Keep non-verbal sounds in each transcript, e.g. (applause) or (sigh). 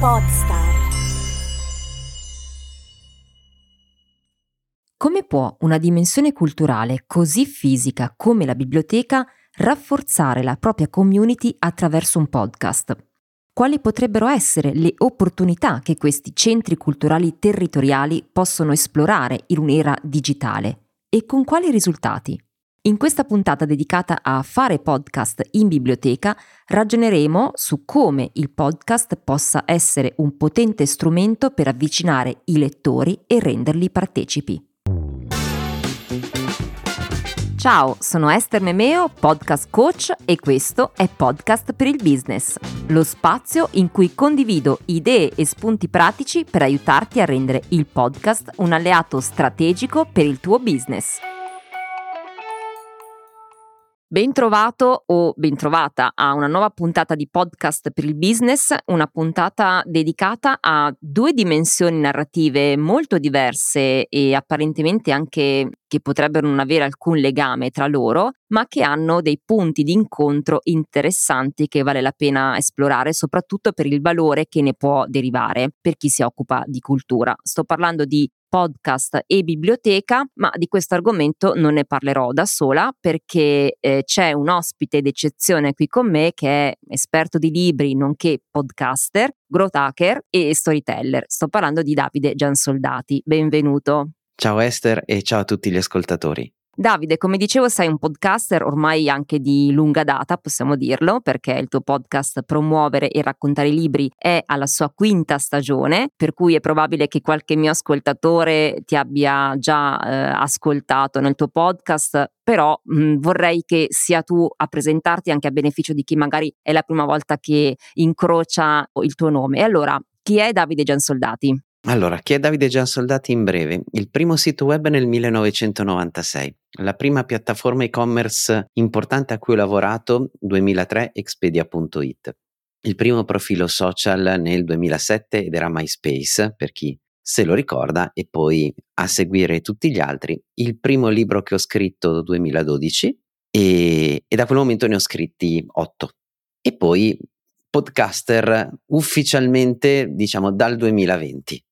Podstar. Come può una dimensione culturale così fisica come la biblioteca rafforzare la propria community attraverso un podcast? Quali potrebbero essere le opportunità che questi centri culturali territoriali possono esplorare in un'era digitale e con quali risultati? In questa puntata dedicata a fare podcast in biblioteca ragioneremo su come il podcast possa essere un potente strumento per avvicinare i lettori e renderli partecipi. Ciao, sono Esther Memeo, podcast coach e questo è Podcast per il Business, lo spazio in cui condivido idee e spunti pratici per aiutarti a rendere il podcast un alleato strategico per il tuo business. Bentrovato o bentrovata a una nuova puntata di podcast per il business, una puntata dedicata a due dimensioni narrative molto diverse e apparentemente anche che potrebbero non avere alcun legame tra loro, ma che hanno dei punti di incontro interessanti che vale la pena esplorare, soprattutto per il valore che ne può derivare per chi si occupa di cultura. Sto parlando di podcast e biblioteca, ma di questo argomento non ne parlerò da sola perché eh, c'è un ospite d'eccezione qui con me che è esperto di libri nonché podcaster, growth hacker e storyteller. Sto parlando di Davide Giansoldati. Benvenuto. Ciao Esther e ciao a tutti gli ascoltatori. Davide, come dicevo, sei un podcaster ormai anche di lunga data, possiamo dirlo, perché il tuo podcast Promuovere e raccontare libri è alla sua quinta stagione, per cui è probabile che qualche mio ascoltatore ti abbia già eh, ascoltato nel tuo podcast, però mh, vorrei che sia tu a presentarti anche a beneficio di chi magari è la prima volta che incrocia il tuo nome. E allora, chi è Davide Giansoldati? Allora, chi è Davide Giansoldati in breve? Il primo sito web nel 1996, la prima piattaforma e-commerce importante a cui ho lavorato 2003 expedia.it. Il primo profilo social nel 2007 ed era MySpace, per chi se lo ricorda, e poi a seguire tutti gli altri. Il primo libro che ho scritto 2012 e, e da quel momento ne ho scritti 8. E poi podcaster ufficialmente, diciamo, dal 2020.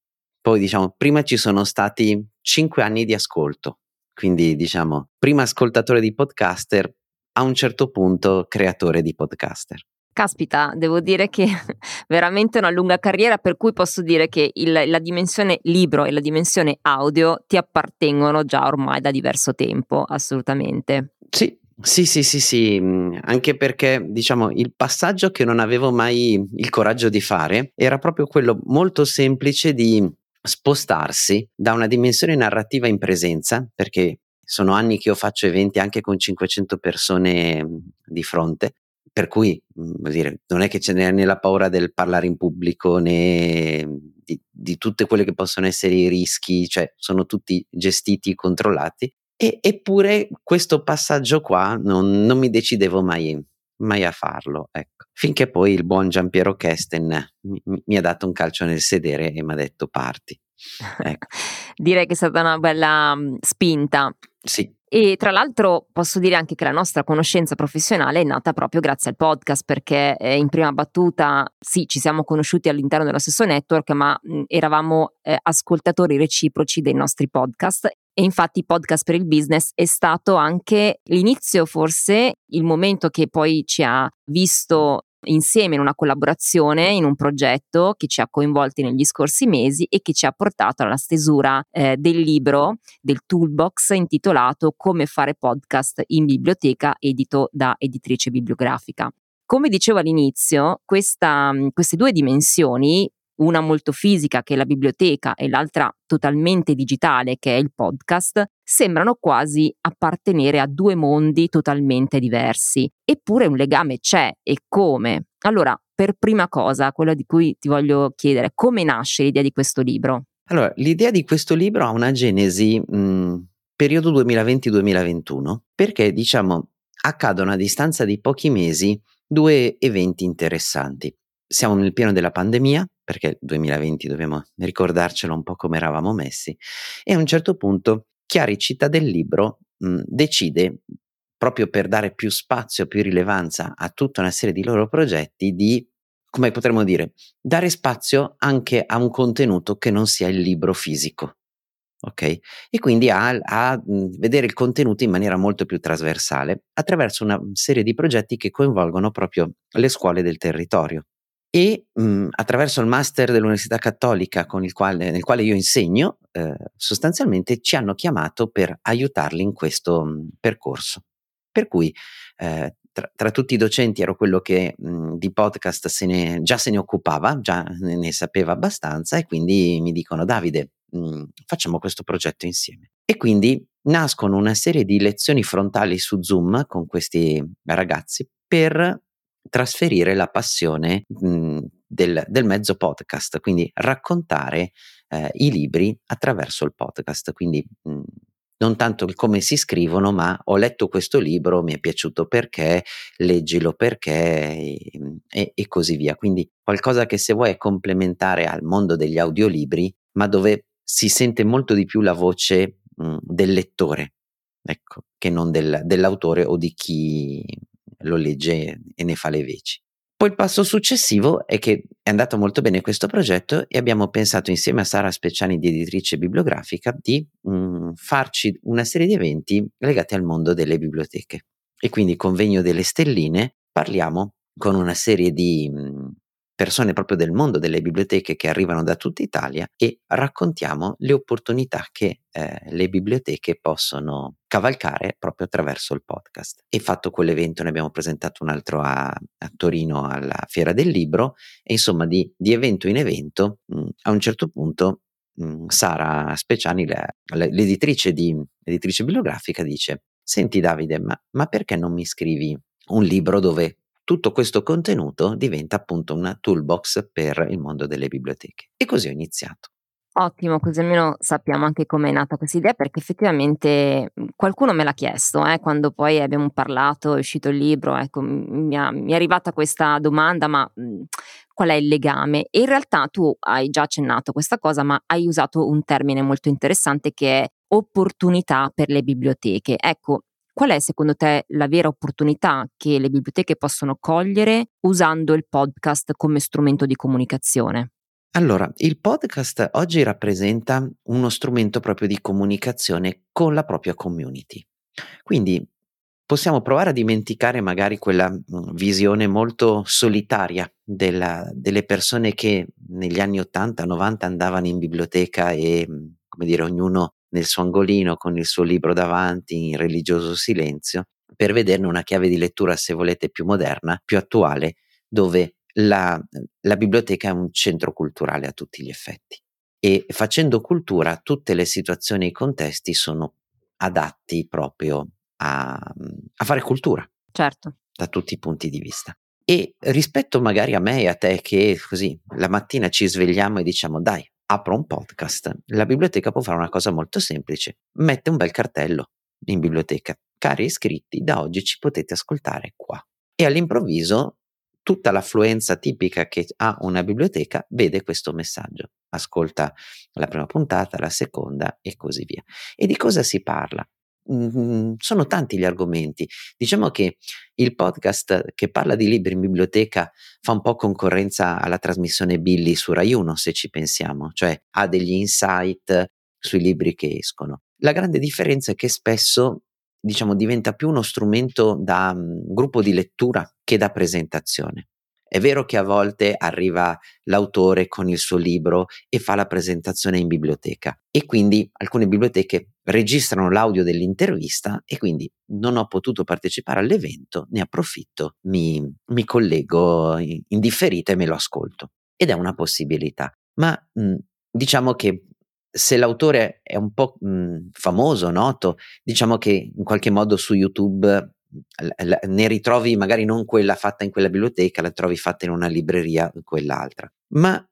Poi diciamo, prima ci sono stati cinque anni di ascolto, quindi diciamo, prima ascoltatore di podcaster, a un certo punto creatore di podcaster. Caspita, devo dire che (laughs) veramente una lunga carriera, per cui posso dire che il, la dimensione libro e la dimensione audio ti appartengono già ormai da diverso tempo, assolutamente. Sì, sì, sì, sì, sì, mm, anche perché diciamo il passaggio che non avevo mai il coraggio di fare era proprio quello molto semplice di spostarsi da una dimensione narrativa in presenza, perché sono anni che io faccio eventi anche con 500 persone mm, di fronte, per cui mm, dire, non è che ce n'è né la paura del parlare in pubblico né di, di, tutte quelle che possono essere i rischi, cioè sono tutti gestiti, controllati. E, eppure questo passaggio qua non, non mi decidevo mai, mai a farlo. Ecco. Finché poi il buon Giampiero Kesten mi, mi ha dato un calcio nel sedere e mi ha detto parti. Ecco. (laughs) Direi che è stata una bella mm, spinta. Sì. E tra l'altro posso dire anche che la nostra conoscenza professionale è nata proprio grazie al podcast perché eh, in prima battuta sì ci siamo conosciuti all'interno dello stesso network ma mh, mm, eravamo eh, ascoltatori reciproci dei nostri podcast e infatti Podcast per il Business è stato anche l'inizio, forse il momento che poi ci ha visto insieme in una collaborazione, in un progetto che ci ha coinvolti negli scorsi mesi e che ci ha portato alla stesura eh, del libro, del toolbox intitolato Come fare podcast in biblioteca, edito da editrice bibliografica. Come dicevo all'inizio, questa, queste due dimensioni una molto fisica che è la biblioteca e l'altra totalmente digitale che è il podcast, sembrano quasi appartenere a due mondi totalmente diversi. Eppure un legame c'è e come? Allora, per prima cosa, quello di cui ti voglio chiedere, come nasce l'idea di questo libro? Allora, l'idea di questo libro ha una genesi mh, periodo 2020-2021, perché diciamo accadono a distanza di pochi mesi due eventi interessanti. Siamo nel pieno della pandemia, perché il 2020 dobbiamo ricordarcelo un po' come eravamo messi, e a un certo punto Chiari Città del Libro mh, decide, proprio per dare più spazio, più rilevanza a tutta una serie di loro progetti, di come potremmo dire, dare spazio anche a un contenuto che non sia il libro fisico. Ok? E quindi a, a vedere il contenuto in maniera molto più trasversale attraverso una serie di progetti che coinvolgono proprio le scuole del territorio. E mh, attraverso il master dell'Università Cattolica quale, nel quale io insegno, eh, sostanzialmente ci hanno chiamato per aiutarli in questo mh, percorso. Per cui eh, tra, tra, tutti i docenti ero quello che mh, di podcast se ne, già se ne occupava, già ne, ne, sapeva abbastanza e quindi mi dicono Davide, facciamo questo progetto insieme. E quindi nascono una serie di lezioni frontali su Zoom con questi ragazzi per trasferire la passione mh, del, del, mezzo podcast, quindi raccontare eh, i libri attraverso il podcast. Quindi mh, non tanto come si scrivono, ma ho letto questo libro, mi è piaciuto perché, leggilo perché e, e, così via. Quindi qualcosa che se vuoi è complementare al mondo degli audiolibri, ma dove si sente molto di più la voce mh, del lettore, ecco, che non del, dell'autore o di chi lo legge e ne fa le veci. Poi il passo successivo è che è andato molto bene questo progetto e abbiamo pensato insieme a Sara Speciani di editrice bibliografica di mh, mm, farci una serie di eventi legati al mondo delle biblioteche. E quindi convegno delle stelline parliamo con una serie di mh, mm, persone proprio del mondo delle biblioteche che arrivano da tutta Italia e raccontiamo le opportunità che eh, le biblioteche possono cavalcare proprio attraverso il podcast. E fatto quell'evento ne abbiamo presentato un altro a, a Torino alla Fiera del Libro e insomma di, di evento in evento mh, mm, a un certo punto mh, mm, Sara Speciani, la, l'editrice, di, l'editrice bibliografica, dice Senti Davide, ma, ma perché non mi scrivi un libro dove tutto questo contenuto diventa appunto una toolbox per il mondo delle biblioteche. E così ho iniziato. Ottimo, così almeno sappiamo anche come è nata questa idea, perché effettivamente mhmm, qualcuno me l'ha chiesto, eh, quando poi abbiamo parlato, è uscito il libro, ecco, mi, è, mi è arrivata questa domanda, ma mhmm, qual è il legame? E in realtà tu hai già accennato questa cosa, ma hai usato un termine molto interessante che è opportunità per le biblioteche. Ecco, Qual è secondo te la vera opportunità che le biblioteche possono cogliere usando il podcast come strumento di comunicazione? Allora, il podcast oggi rappresenta uno strumento proprio di comunicazione con la propria community. Quindi possiamo provare a dimenticare magari quella mhmm, visione molto solitaria della, delle persone che negli anni 80-90 andavano in biblioteca e, mhmm, come dire, ognuno nel suo angolino con il suo libro davanti in religioso silenzio, per vederne una chiave di lettura, se volete, più moderna, più attuale, dove la, la biblioteca è un centro culturale a tutti gli effetti. E facendo cultura, tutte le situazioni e i contesti sono adatti proprio a, a fare cultura. Certo. Da tutti i punti di vista. E rispetto magari a me e a te che così la mattina ci svegliamo e diciamo dai, apro un podcast, la biblioteca può fare una cosa molto semplice, mette un bel cartello in biblioteca, cari iscritti, da oggi ci potete ascoltare qua. E all'improvviso tutta l'affluenza tipica che ha una biblioteca vede questo messaggio, ascolta la prima puntata, la seconda e così via. E di cosa si parla? Sono tanti gli argomenti. Diciamo che il podcast che parla di libri in biblioteca fa un po' concorrenza alla trasmissione Billy su Rai 1, se ci pensiamo, cioè ha degli insight sui libri che escono. La grande differenza è che spesso diciamo diventa più uno strumento da um, gruppo di lettura che da presentazione. È vero che a volte arriva l'autore con il suo libro e fa la presentazione in biblioteca e quindi alcune biblioteche registrano l'audio dell'intervista e quindi non ho potuto partecipare all'evento, ne approfitto, mi, mi collego in, in differita e me lo ascolto. Ed è una possibilità. Ma mh, diciamo che se l'autore è un po' mh, famoso, noto, diciamo che in qualche modo su YouTube ne ritrovi magari non quella fatta in quella biblioteca, la trovi fatta in una libreria, quell'altra. Ma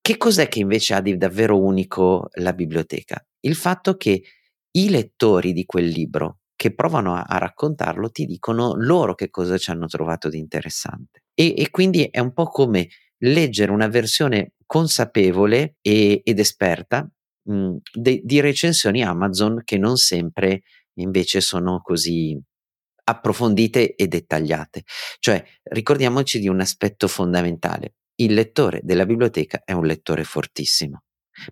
che cos'è che invece ha di davvero unico la biblioteca? Il fatto che i lettori di quel libro che provano a, a raccontarlo ti dicono loro che cosa ci hanno trovato di interessante. E, e quindi è un po' come leggere una versione consapevole e, ed esperta mh, de, di recensioni Amazon che non sempre invece sono così approfondite e dettagliate. Cioè, ricordiamoci di un aspetto fondamentale. il lettore della biblioteca è un lettore fortissimo,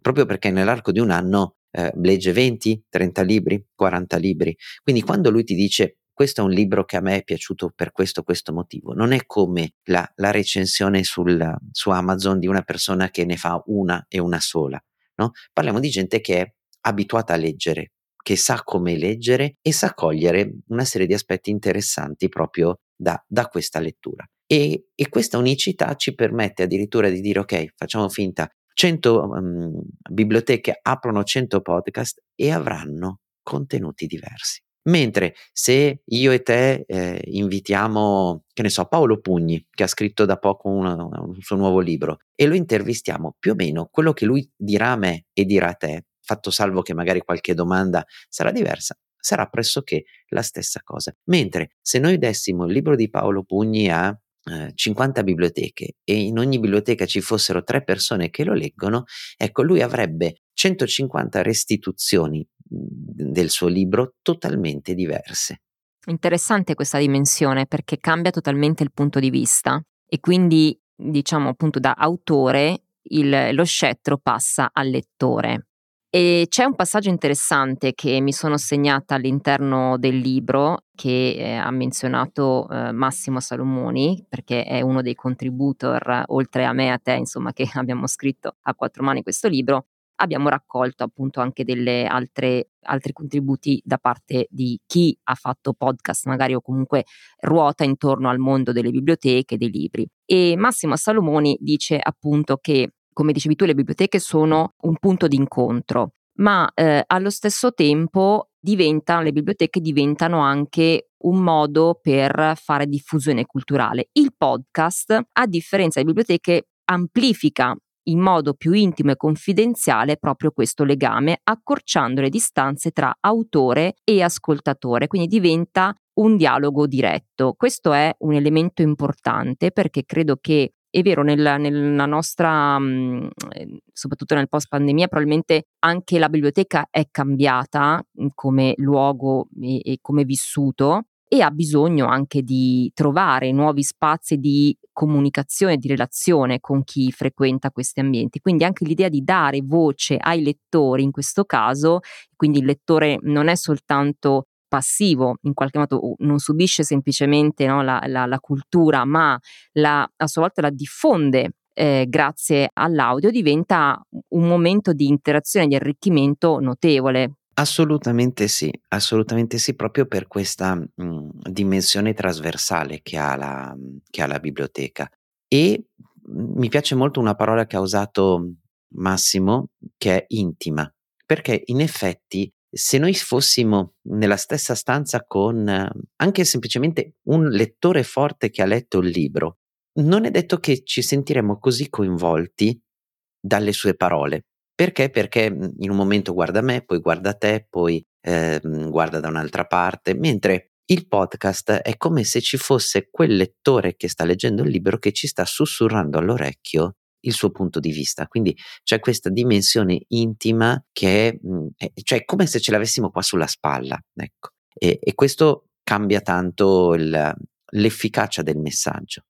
proprio perché nell'arco di un anno eh, legge 20, 30 libri, 40 libri. Quindi quando lui ti dice questo è un libro che a me è piaciuto per questo questo motivo, non è come la, la recensione sul, su Amazon di una persona che ne fa una e una sola. No? Parliamo di gente che è abituata a leggere, che sa come leggere e sa cogliere una serie di aspetti interessanti proprio da, da questa lettura. E, e, questa unicità ci permette addirittura di dire ok, facciamo finta, 100 um, mm, biblioteche aprono 100 podcast e avranno contenuti diversi. Mentre se io e te eh, invitiamo, che ne so, Paolo Pugni, che ha scritto da poco un, un suo nuovo libro, e lo intervistiamo, più o meno quello che lui dirà a me e dirà a te fatto salvo che magari qualche domanda sarà diversa, sarà pressoché la stessa cosa. Mentre se noi dessimo il libro di Paolo Pugni a eh, 50 biblioteche e in ogni biblioteca ci fossero tre persone che lo leggono, ecco, lui avrebbe 150 restituzioni del suo libro totalmente diverse. Interessante questa dimensione perché cambia totalmente il punto di vista e quindi diciamo appunto da autore il, lo scettro passa al lettore. E c'è un passaggio interessante che mi sono segnata all'interno del libro che eh, ha menzionato eh, Massimo Salomoni, perché è uno dei contributor, oltre a me e a te, insomma, che (laughs) abbiamo scritto a quattro mani questo libro. Abbiamo raccolto appunto anche delle altre altri contributi da parte di chi ha fatto podcast magari o comunque ruota intorno al mondo delle biblioteche, dei libri. E Massimo Salomoni dice appunto che come dicevi tu, le biblioteche sono un punto di incontro, ma eh, allo stesso tempo diventa, le biblioteche diventano anche un modo per fare diffusione culturale. Il podcast, a differenza delle biblioteche, amplifica in modo più intimo e confidenziale proprio questo legame, accorciando le distanze tra autore e ascoltatore, quindi diventa un dialogo diretto. Questo è un elemento importante perché credo che è vero, nel, nella nostra, mh, ehm, soprattutto nel post pandemia, probabilmente anche la biblioteca è cambiata mhmm, come luogo e, e come vissuto e ha bisogno anche di trovare nuovi spazi di comunicazione, di relazione con chi frequenta questi ambienti. Quindi anche l'idea di dare voce ai lettori in questo caso, quindi il lettore non è soltanto passivo, in qualche modo non subisce semplicemente no, la, la, la, cultura, ma la, a sua volta la diffonde eh, grazie all'audio, diventa un momento di interazione, di arricchimento notevole. Assolutamente sì, assolutamente sì, proprio per questa mh, dimensione trasversale che ha, la, che ha la biblioteca. E mh, mi piace molto una parola che ha usato Massimo, che è intima, perché in effetti se noi fossimo nella stessa stanza con anche semplicemente un lettore forte che ha letto il libro, non è detto che ci sentiremmo così coinvolti dalle sue parole. Perché? Perché mhmm, in un momento guarda me, poi guarda te, poi eh, guarda da un'altra parte, mentre il podcast è come se ci fosse quel lettore che sta leggendo il libro che ci sta sussurrando all'orecchio il suo punto di vista. Quindi c'è questa dimensione intima che è, mhmm, è cioè come se ce l'avessimo qua sulla spalla, ecco. E, e questo cambia tanto il, l'efficacia del messaggio.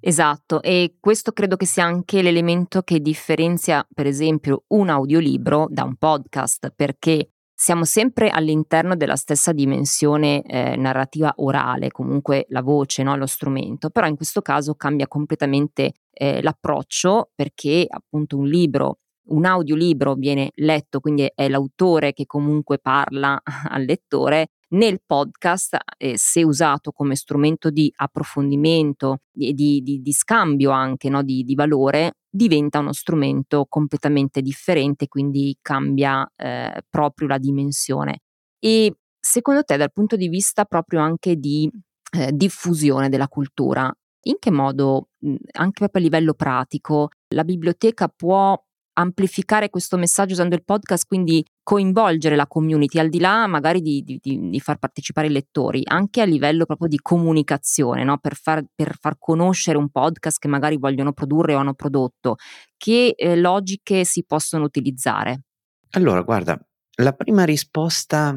Esatto, e questo credo che sia anche l'elemento che differenzia, per esempio, un audiolibro da un podcast, perché siamo sempre all'interno della stessa dimensione eh, narrativa orale, comunque la voce, no? lo strumento, però in questo caso cambia completamente eh, l'approccio perché appunto un libro, un audiolibro viene letto, quindi è l'autore che comunque parla (laughs) al lettore. Nel podcast, eh, se usato come strumento di approfondimento e di, di, di, scambio anche no? di, di valore, diventa uno strumento completamente differente, quindi cambia eh, proprio la dimensione. E secondo te, dal punto di vista proprio anche di eh, diffusione della cultura, in che modo, anche proprio a livello pratico, la biblioteca può amplificare questo messaggio usando il podcast, quindi coinvolgere la community, al di là magari di, di, di far partecipare i lettori, anche a livello proprio di comunicazione, no? per, far, per, far, conoscere un podcast che magari vogliono produrre o hanno prodotto, che eh, logiche si possono utilizzare? Allora, guarda, la prima risposta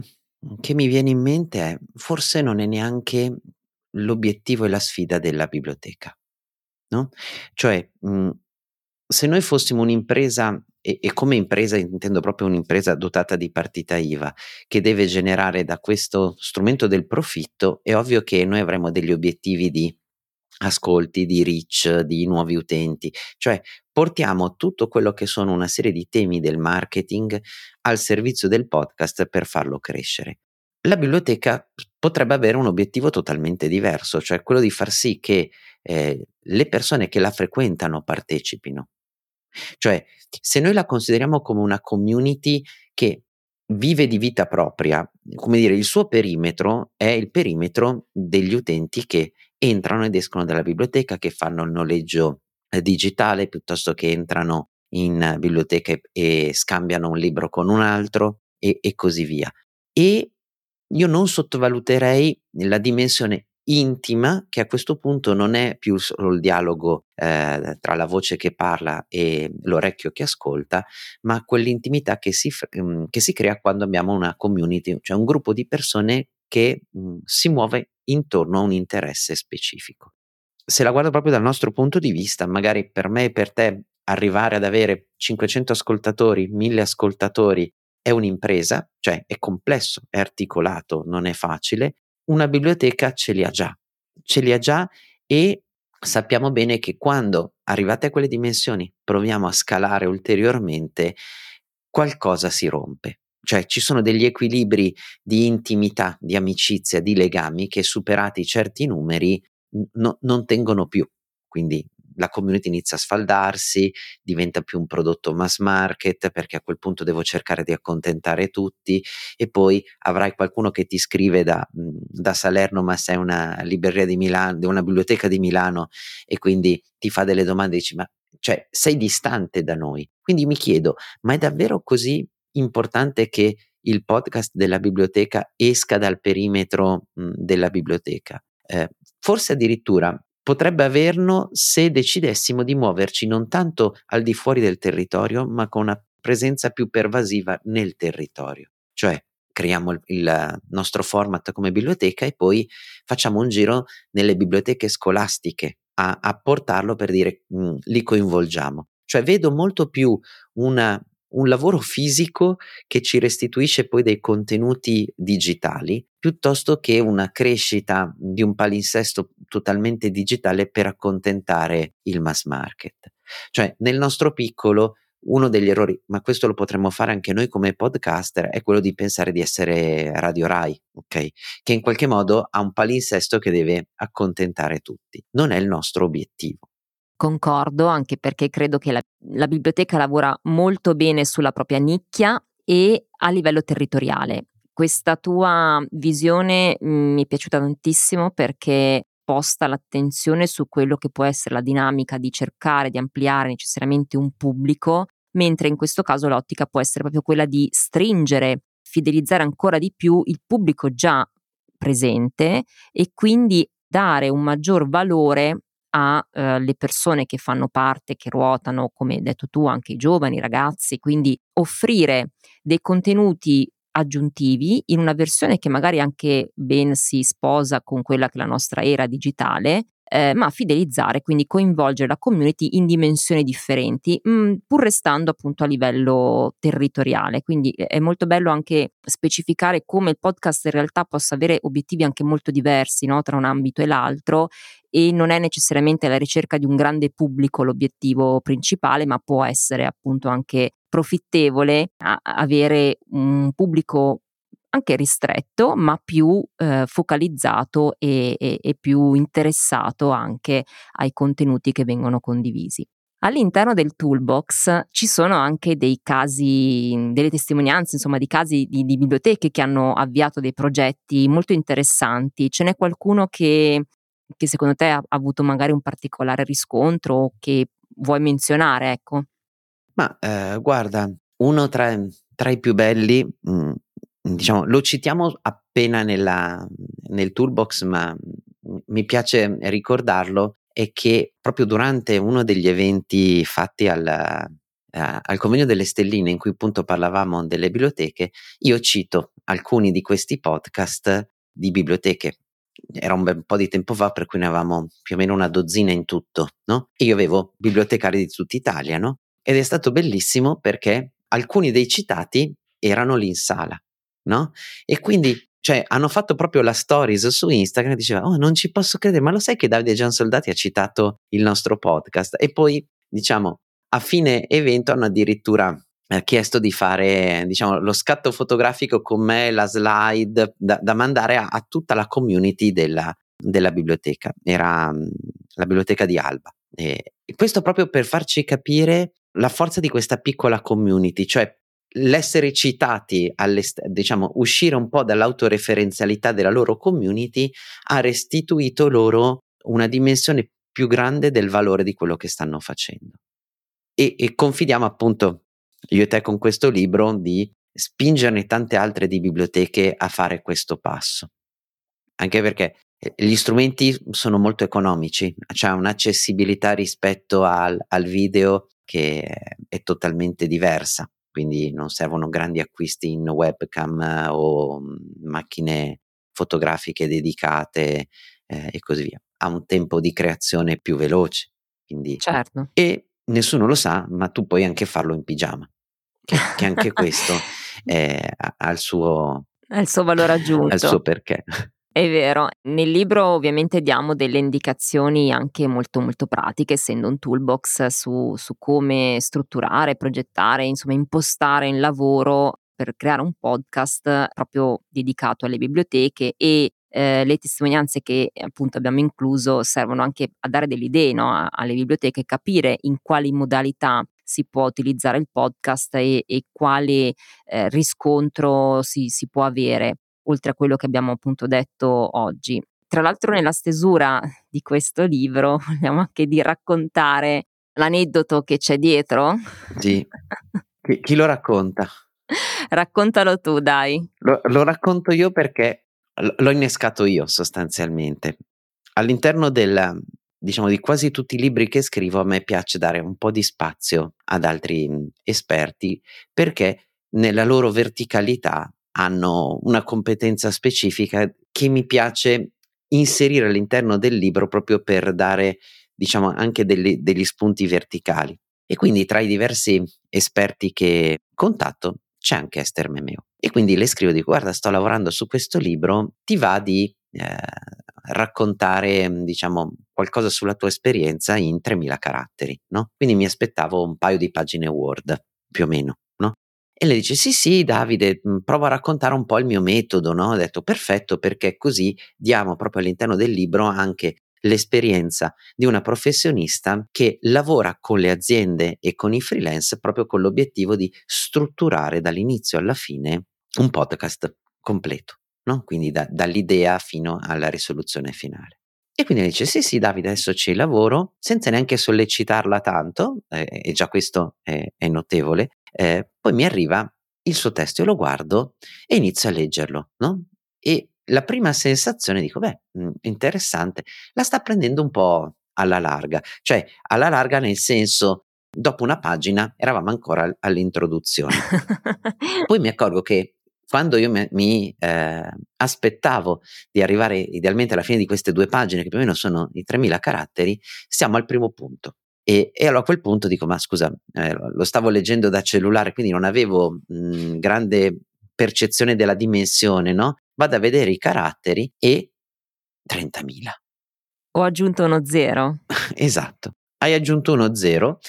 che mi viene in mente è forse non è neanche l'obiettivo e la sfida della biblioteca. no? Cioè, mh, se noi fossimo un'impresa, e, e, come impresa intendo proprio un'impresa dotata di partita IVA, che deve generare da questo strumento del profitto, è ovvio che noi avremo degli obiettivi di ascolti, di reach, di nuovi utenti, cioè portiamo tutto quello che sono una serie di temi del marketing al servizio del podcast per farlo crescere. La biblioteca potrebbe avere un obiettivo totalmente diverso, cioè quello di far sì che eh, le persone che la frequentano partecipino. Cioè, se noi la consideriamo come una community che vive di vita propria, come dire, il suo perimetro è il perimetro degli utenti che entrano ed escono dalla biblioteca, che fanno il noleggio eh, digitale piuttosto che entrano in biblioteca e, e scambiano un libro con un altro e, e così via. E io non sottovaluterei la dimensione intima che a questo punto non è più solo il dialogo eh, tra la voce che parla e l'orecchio che ascolta, ma quell'intimità che si, mm, che si crea quando abbiamo una community, cioè un gruppo di persone che mh, mm, si muove intorno a un interesse specifico. Se la guardo proprio dal nostro punto di vista, magari per me e per te arrivare ad avere 500 ascoltatori, 1000 ascoltatori è un'impresa, cioè è complesso, è articolato, non è facile, una biblioteca ce li ha già, ce li ha già e sappiamo bene che quando arrivate a quelle dimensioni proviamo a scalare ulteriormente, qualcosa si rompe. Cioè ci sono degli equilibri di intimità, di amicizia, di legami che superati certi numeri no, non tengono più. Quindi la community inizia a sfaldarsi, diventa più un prodotto mass market perché a quel punto devo cercare di accontentare tutti e poi avrai qualcuno che ti scrive da, mhmm, da Salerno ma sei una libreria di Milano, una biblioteca di Milano e quindi ti fa delle domande e dici ma cioè sei distante da noi. Quindi mi chiedo, ma è davvero così importante che il podcast della biblioteca esca dal perimetro mh, mhmm, della biblioteca? Eh, forse addirittura potrebbe averlo se decidessimo di muoverci non tanto al di fuori del territorio, ma con una presenza più pervasiva nel territorio. Cioè creiamo il, il nostro format come biblioteca e poi facciamo un giro nelle biblioteche scolastiche a, a portarlo per dire mh, mm, li coinvolgiamo. Cioè vedo molto più una un lavoro fisico che ci restituisce poi dei contenuti digitali, piuttosto che una crescita di un palinsesto totalmente digitale per accontentare il mass market. Cioè, nel nostro piccolo, uno degli errori, ma questo lo potremmo fare anche noi come podcaster, è quello di pensare di essere Radio Rai, ok? Che in qualche modo ha un palinsesto che deve accontentare tutti. Non è il nostro obiettivo. Concordo, anche perché credo che la, la biblioteca lavora molto bene sulla propria nicchia e a livello territoriale. Questa tua visione mm, mi è piaciuta tantissimo perché posta l'attenzione su quello che può essere la dinamica di cercare di ampliare necessariamente un pubblico, mentre in questo caso l'ottica può essere proprio quella di stringere, fidelizzare ancora di più il pubblico già presente e quindi dare un maggior valore alle eh, persone che fanno parte, che ruotano, come hai detto tu, anche i giovani, i ragazzi, quindi offrire dei contenuti aggiuntivi in una versione che magari anche ben si sposa con quella che è la nostra era digitale, eh, ma fidelizzare, quindi coinvolgere la community in dimensioni differenti, mh, mm, pur restando appunto a livello territoriale. Quindi è molto bello anche specificare come il podcast in realtà possa avere obiettivi anche molto diversi no? tra un ambito e l'altro e non è necessariamente la ricerca di un grande pubblico l'obiettivo principale, ma può essere appunto anche profittevole avere un pubblico anche ristretto, ma più eh, focalizzato e, e, e più interessato anche ai contenuti che vengono condivisi. All'interno del toolbox ci sono anche dei casi, delle testimonianze, insomma, di casi di, di, biblioteche che hanno avviato dei progetti molto interessanti. Ce n'è qualcuno che, che secondo te ha, avuto magari un particolare riscontro o che vuoi menzionare, ecco? Ma eh, guarda, uno tra, tra, i più belli mh, mm, diciamo, lo citiamo appena nella, nel toolbox, ma mi piace ricordarlo, è che proprio durante uno degli eventi fatti al, uh, al convegno delle stelline in cui appunto parlavamo delle biblioteche, io cito alcuni di questi podcast di biblioteche era un bel po' di tempo fa, per cui ne avevamo più o meno una dozzina in tutto, no? E io avevo bibliotecari di tutta Italia, no? Ed è stato bellissimo perché alcuni dei citati erano lì in sala, no? E quindi cioè hanno fatto proprio la stories su Instagram e diceva oh non ci posso credere ma lo sai che Davide Gian Soldati ha citato il nostro podcast? E poi diciamo a fine evento hanno addirittura eh, chiesto di fare diciamo lo scatto fotografico con me la slide da, da mandare a, a, tutta la community della, della biblioteca. Era mh, la biblioteca di Alba. E questo proprio per farci capire la forza di questa piccola community cioè l'essere citati, diciamo, uscire un po' dall'autoreferenzialità della loro community ha restituito loro una dimensione più grande del valore di quello che stanno facendo. E, e confidiamo appunto io e te con questo libro di spingerne tante altre di biblioteche a fare questo passo. Anche perché eh, gli strumenti sono molto economici, c'è un'accessibilità rispetto al, al video che è totalmente diversa quindi non servono grandi acquisti in webcam eh, o mm, macchine fotografiche dedicate eh, e così via. Ha un tempo di creazione più veloce. Quindi, certo. E nessuno lo sa, ma tu puoi anche farlo in pigiama, che, che anche questo (laughs) è, ha, il suo, ha il suo valore aggiunto. Ha il suo perché. È vero, nel libro ovviamente diamo delle indicazioni anche molto molto pratiche, essendo un toolbox su, su come strutturare, progettare, insomma impostare il lavoro per creare un podcast proprio dedicato alle biblioteche e eh, le testimonianze che appunto abbiamo incluso servono anche a dare delle idee no, alle biblioteche, capire in quali modalità si può utilizzare il podcast e, e quale eh, riscontro si, si può avere oltre a quello che abbiamo appunto detto oggi. Tra l'altro nella stesura di questo libro (laughs) vogliamo anche di raccontare l'aneddoto che c'è dietro. Sì. chi, chi lo racconta? (laughs) Raccontalo tu, dai. Lo, lo racconto io perché l'ho innescato io sostanzialmente. All'interno del, diciamo, di quasi tutti i libri che scrivo, a me piace dare un po' di spazio ad altri esperti perché nella loro verticalità hanno una competenza specifica che mi piace inserire all'interno del libro proprio per dare, diciamo, anche degli, degli spunti verticali. E quindi tra i diversi esperti che contatto c'è anche Esther Memeo. E quindi le scrivo, dico, guarda, sto lavorando su questo libro, ti va di eh, raccontare, diciamo, qualcosa sulla tua esperienza in 3000 caratteri, no? Quindi mi aspettavo un paio di pagine Word, più o meno. E lei dice: Sì, sì, Davide, mhmm, provo a raccontare un po' il mio metodo. No? Ho detto: Perfetto, perché così diamo proprio all'interno del libro anche l'esperienza di una professionista che lavora con le aziende e con i freelance proprio con l'obiettivo di strutturare dall'inizio alla fine un podcast completo, no? quindi da, dall'idea fino alla risoluzione finale. E quindi dice: Sì, sì, Davide, adesso ci lavoro senza neanche sollecitarla tanto, eh, e già questo è, è notevole, eh, poi mi arriva il suo testo, io lo guardo e inizio a leggerlo, no? E la prima sensazione dico, beh, mm, interessante, la sta prendendo un po' alla larga, cioè alla larga nel senso, dopo una pagina eravamo ancora all'introduzione. (laughs) Poi mi accorgo che quando io mi, mi eh, aspettavo di arrivare idealmente alla fine di queste due pagine, che più o meno sono i 3000 caratteri, siamo al primo punto. E, e, allora a quel punto dico: Ma scusa, eh, lo stavo leggendo da cellulare, quindi non avevo mh, grande percezione della dimensione, no? Vado a vedere i caratteri e 30.000. Ho aggiunto uno zero. (laughs) esatto, hai aggiunto uno zero,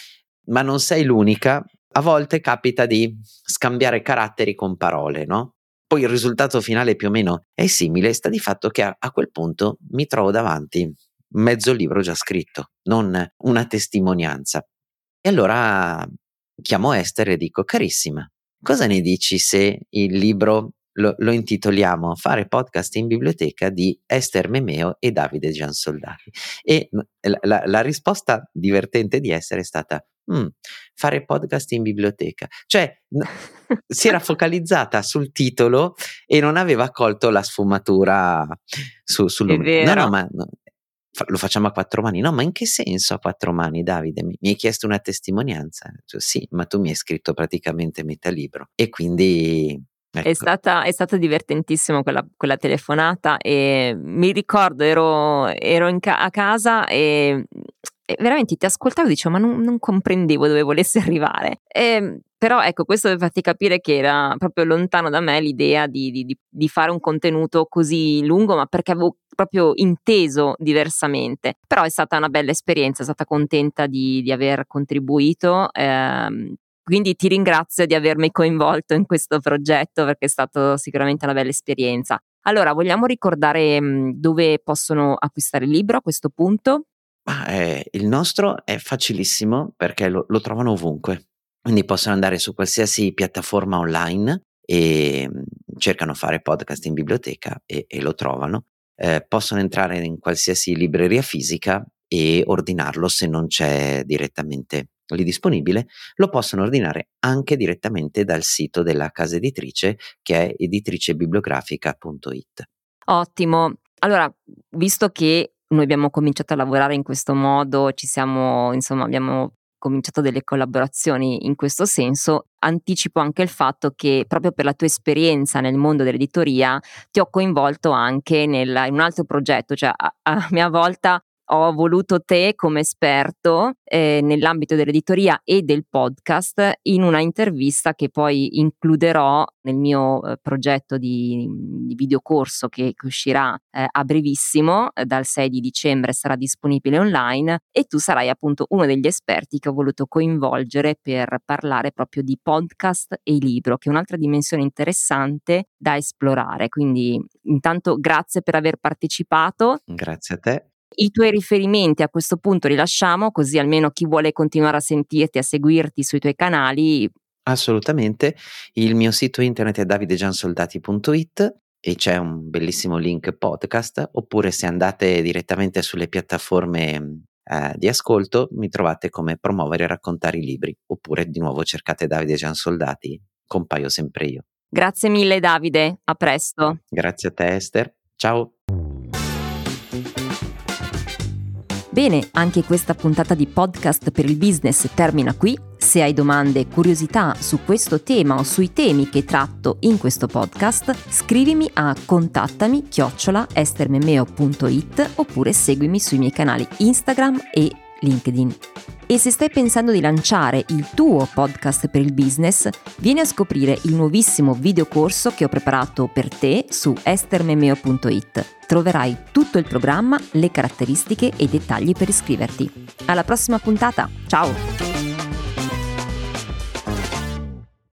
ma non sei l'unica. A volte capita di scambiare caratteri con parole, no? Poi il risultato finale più o meno è simile, sta di fatto che a, a quel punto mi trovo davanti mezzo libro già scritto, non una testimonianza. E allora chiamo Esther e dico, carissima, cosa ne dici se il libro lo, lo, intitoliamo Fare podcast in biblioteca di Esther Memeo e Davide Giansoldati. E la, la, la risposta divertente di Esther è stata: mm, Fare podcast in biblioteca. Cioè, n- si era focalizzata sul titolo e non aveva colto la sfumatura su, sul nome. No, no, ma no, lo facciamo a quattro mani. No, ma in che senso a quattro mani, Davide? Mi, mi hai chiesto una testimonianza? Cioè, sì, ma tu mi hai scritto praticamente metà libro. E quindi Ecco. È, stata, è stata divertentissima quella, quella, telefonata e mi ricordo ero, ero ca- a casa e, e, veramente ti ascoltavo e dicevo ma non, non comprendevo dove volesse (laughs) arrivare. E, però ecco, questo per farti capire che era proprio lontano da me l'idea di, di, di, fare un contenuto così lungo, ma perché avevo proprio inteso diversamente. Però è stata una bella esperienza, sono stata contenta di, di aver contribuito. Ehm, quindi ti ringrazio di avermi coinvolto in questo progetto perché è stata sicuramente una bella esperienza. Allora, vogliamo ricordare dove possono acquistare il libro a questo punto? Ah, eh, il nostro è facilissimo perché lo, lo trovano ovunque. Quindi possono andare su qualsiasi piattaforma online e mhmm, cercano fare podcast in biblioteca e, e lo trovano. Eh, possono entrare in qualsiasi libreria fisica e ordinarlo se non c'è direttamente lì disponibile, lo possono ordinare anche direttamente dal sito della casa editrice che è editricebibliografica.it. Ottimo. Allora, visto che noi abbiamo cominciato a lavorare in questo modo, ci siamo, insomma, abbiamo cominciato delle collaborazioni in questo senso, anticipo anche il fatto che proprio per la tua esperienza nel mondo dell'editoria ti ho coinvolto anche nel, in un altro progetto, cioè a, a mia volta ho voluto te come esperto eh, nell'ambito dell'editoria e del podcast in una intervista che poi includerò nel mio eh, progetto di, di videocorso che, che uscirà eh, a brevissimo, eh, dal 6 di dicembre sarà disponibile online e tu sarai appunto uno degli esperti che ho voluto coinvolgere per parlare proprio di podcast e libro, che è un'altra dimensione interessante da esplorare. Quindi intanto grazie per aver partecipato. Grazie a te. I tuoi riferimenti a questo punto li lasciamo, così almeno chi vuole continuare a sentirti, a seguirti sui tuoi canali. Assolutamente. Il mio sito internet è davidegiansoldati.it e c'è un bellissimo link podcast, oppure se andate direttamente sulle piattaforme eh, di ascolto mi trovate come promuovere e raccontare i libri, oppure di nuovo cercate Davide Giansoldati, compaio sempre io. Grazie mille Davide, a presto. Grazie a te Esther, ciao. Bene, anche questa puntata di podcast per il business termina qui. Se hai domande e curiosità su questo tema o sui temi che tratto in questo podcast, scrivimi a contattami chiocciola estermemeo.it oppure seguimi sui miei canali Instagram e LinkedIn. E se stai pensando di lanciare il tuo podcast per il business, vieni a scoprire il nuovissimo videocorso che ho preparato per te su estermemeo.it. Troverai tutto il programma, le caratteristiche e i dettagli per iscriverti. Alla prossima puntata, ciao!